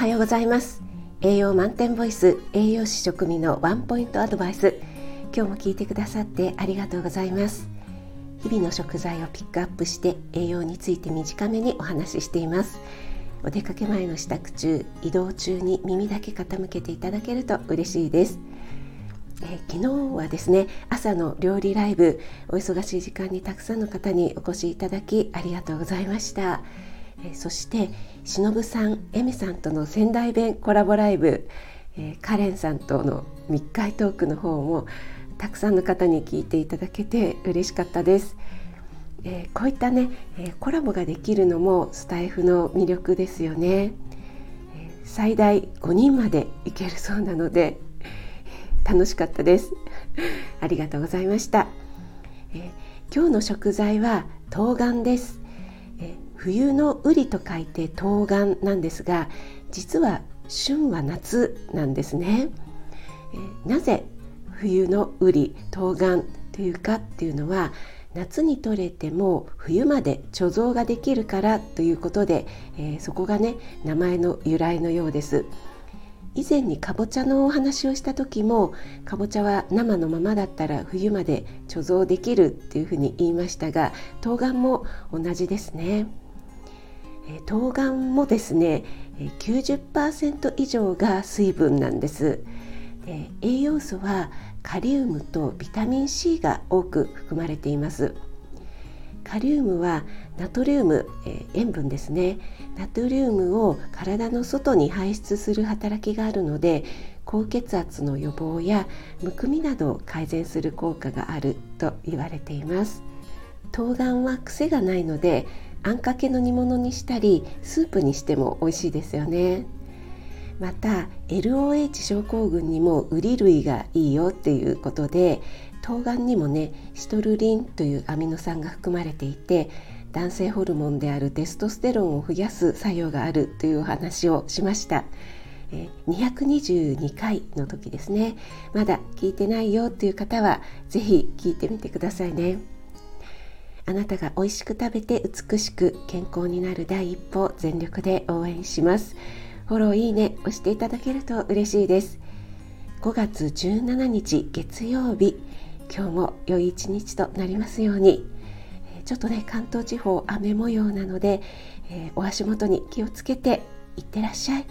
はようございます。栄養満点ボイス栄養士食味のワンポイントアドバイス。今日も聞いてくださってありがとうございます。日々の食材をピックアップして栄養について短めにお話ししています。お出かけ前の支度中移動中に耳だけ傾けていただけると嬉しいです。えー、昨日はですね朝の料理ライブお忙しい時間にたくさんの方にお越しいただきありがとうございました、え、そしてしのぶさんえみさんとの仙台弁コラボライブ、え、カレンさんとの密会トークの方もたくさんの方に聞いていただけて嬉しかったです、えこういったね、えコラボができるのもスタイフの魅力ですよね、え最大5人までいけるそうなので楽しかったです。ありがとうございました、えー、今日の食材は冬瓜です、冬の瓜と書いて冬瓜なんですが実は旬は夏なんですね、えー、なぜ冬の瓜冬瓜というかっていうのは夏に採れても冬まで貯蔵ができるからということで、えー、そこがね名前の由来のようです。以前にかぼちゃのお話をした時もかぼちゃは生のままだったら冬まで貯蔵できるっていうふうに言いましたが冬瓜も同じですね。冬瓜もですね90%以上が水分なんです。栄養素はカリウムとビタミン C が多く含まれています。カリウムはナトリウム、えー、塩分ですね。ナトリウムを体の外に排出する働きがあるので高血圧の予防やむくみなどを改善する効果があると言われています。冬瓜は癖がないのであんかけの煮物にしたりスープにしても美味しいですよね。また LOH 症候群にもウリ類がいいよっていうことで冬瓜にもねシトルリンというアミノ酸が含まれていて男性ホルモンであるテストステロンを増やす作用があるというお話をしました。222回の時ですね。まだ聞いてないよっていう方は是非聞いてみてくださいね。あなたが美味しく食べて美しく健康になる第一歩全力で応援します。フォローいいね押していただけると嬉しいです。5月17日月曜日。今日も良い一日となりますように。ちょっとね関東地方雨模様なので、えー、お足元に気をつけていってらっしゃい。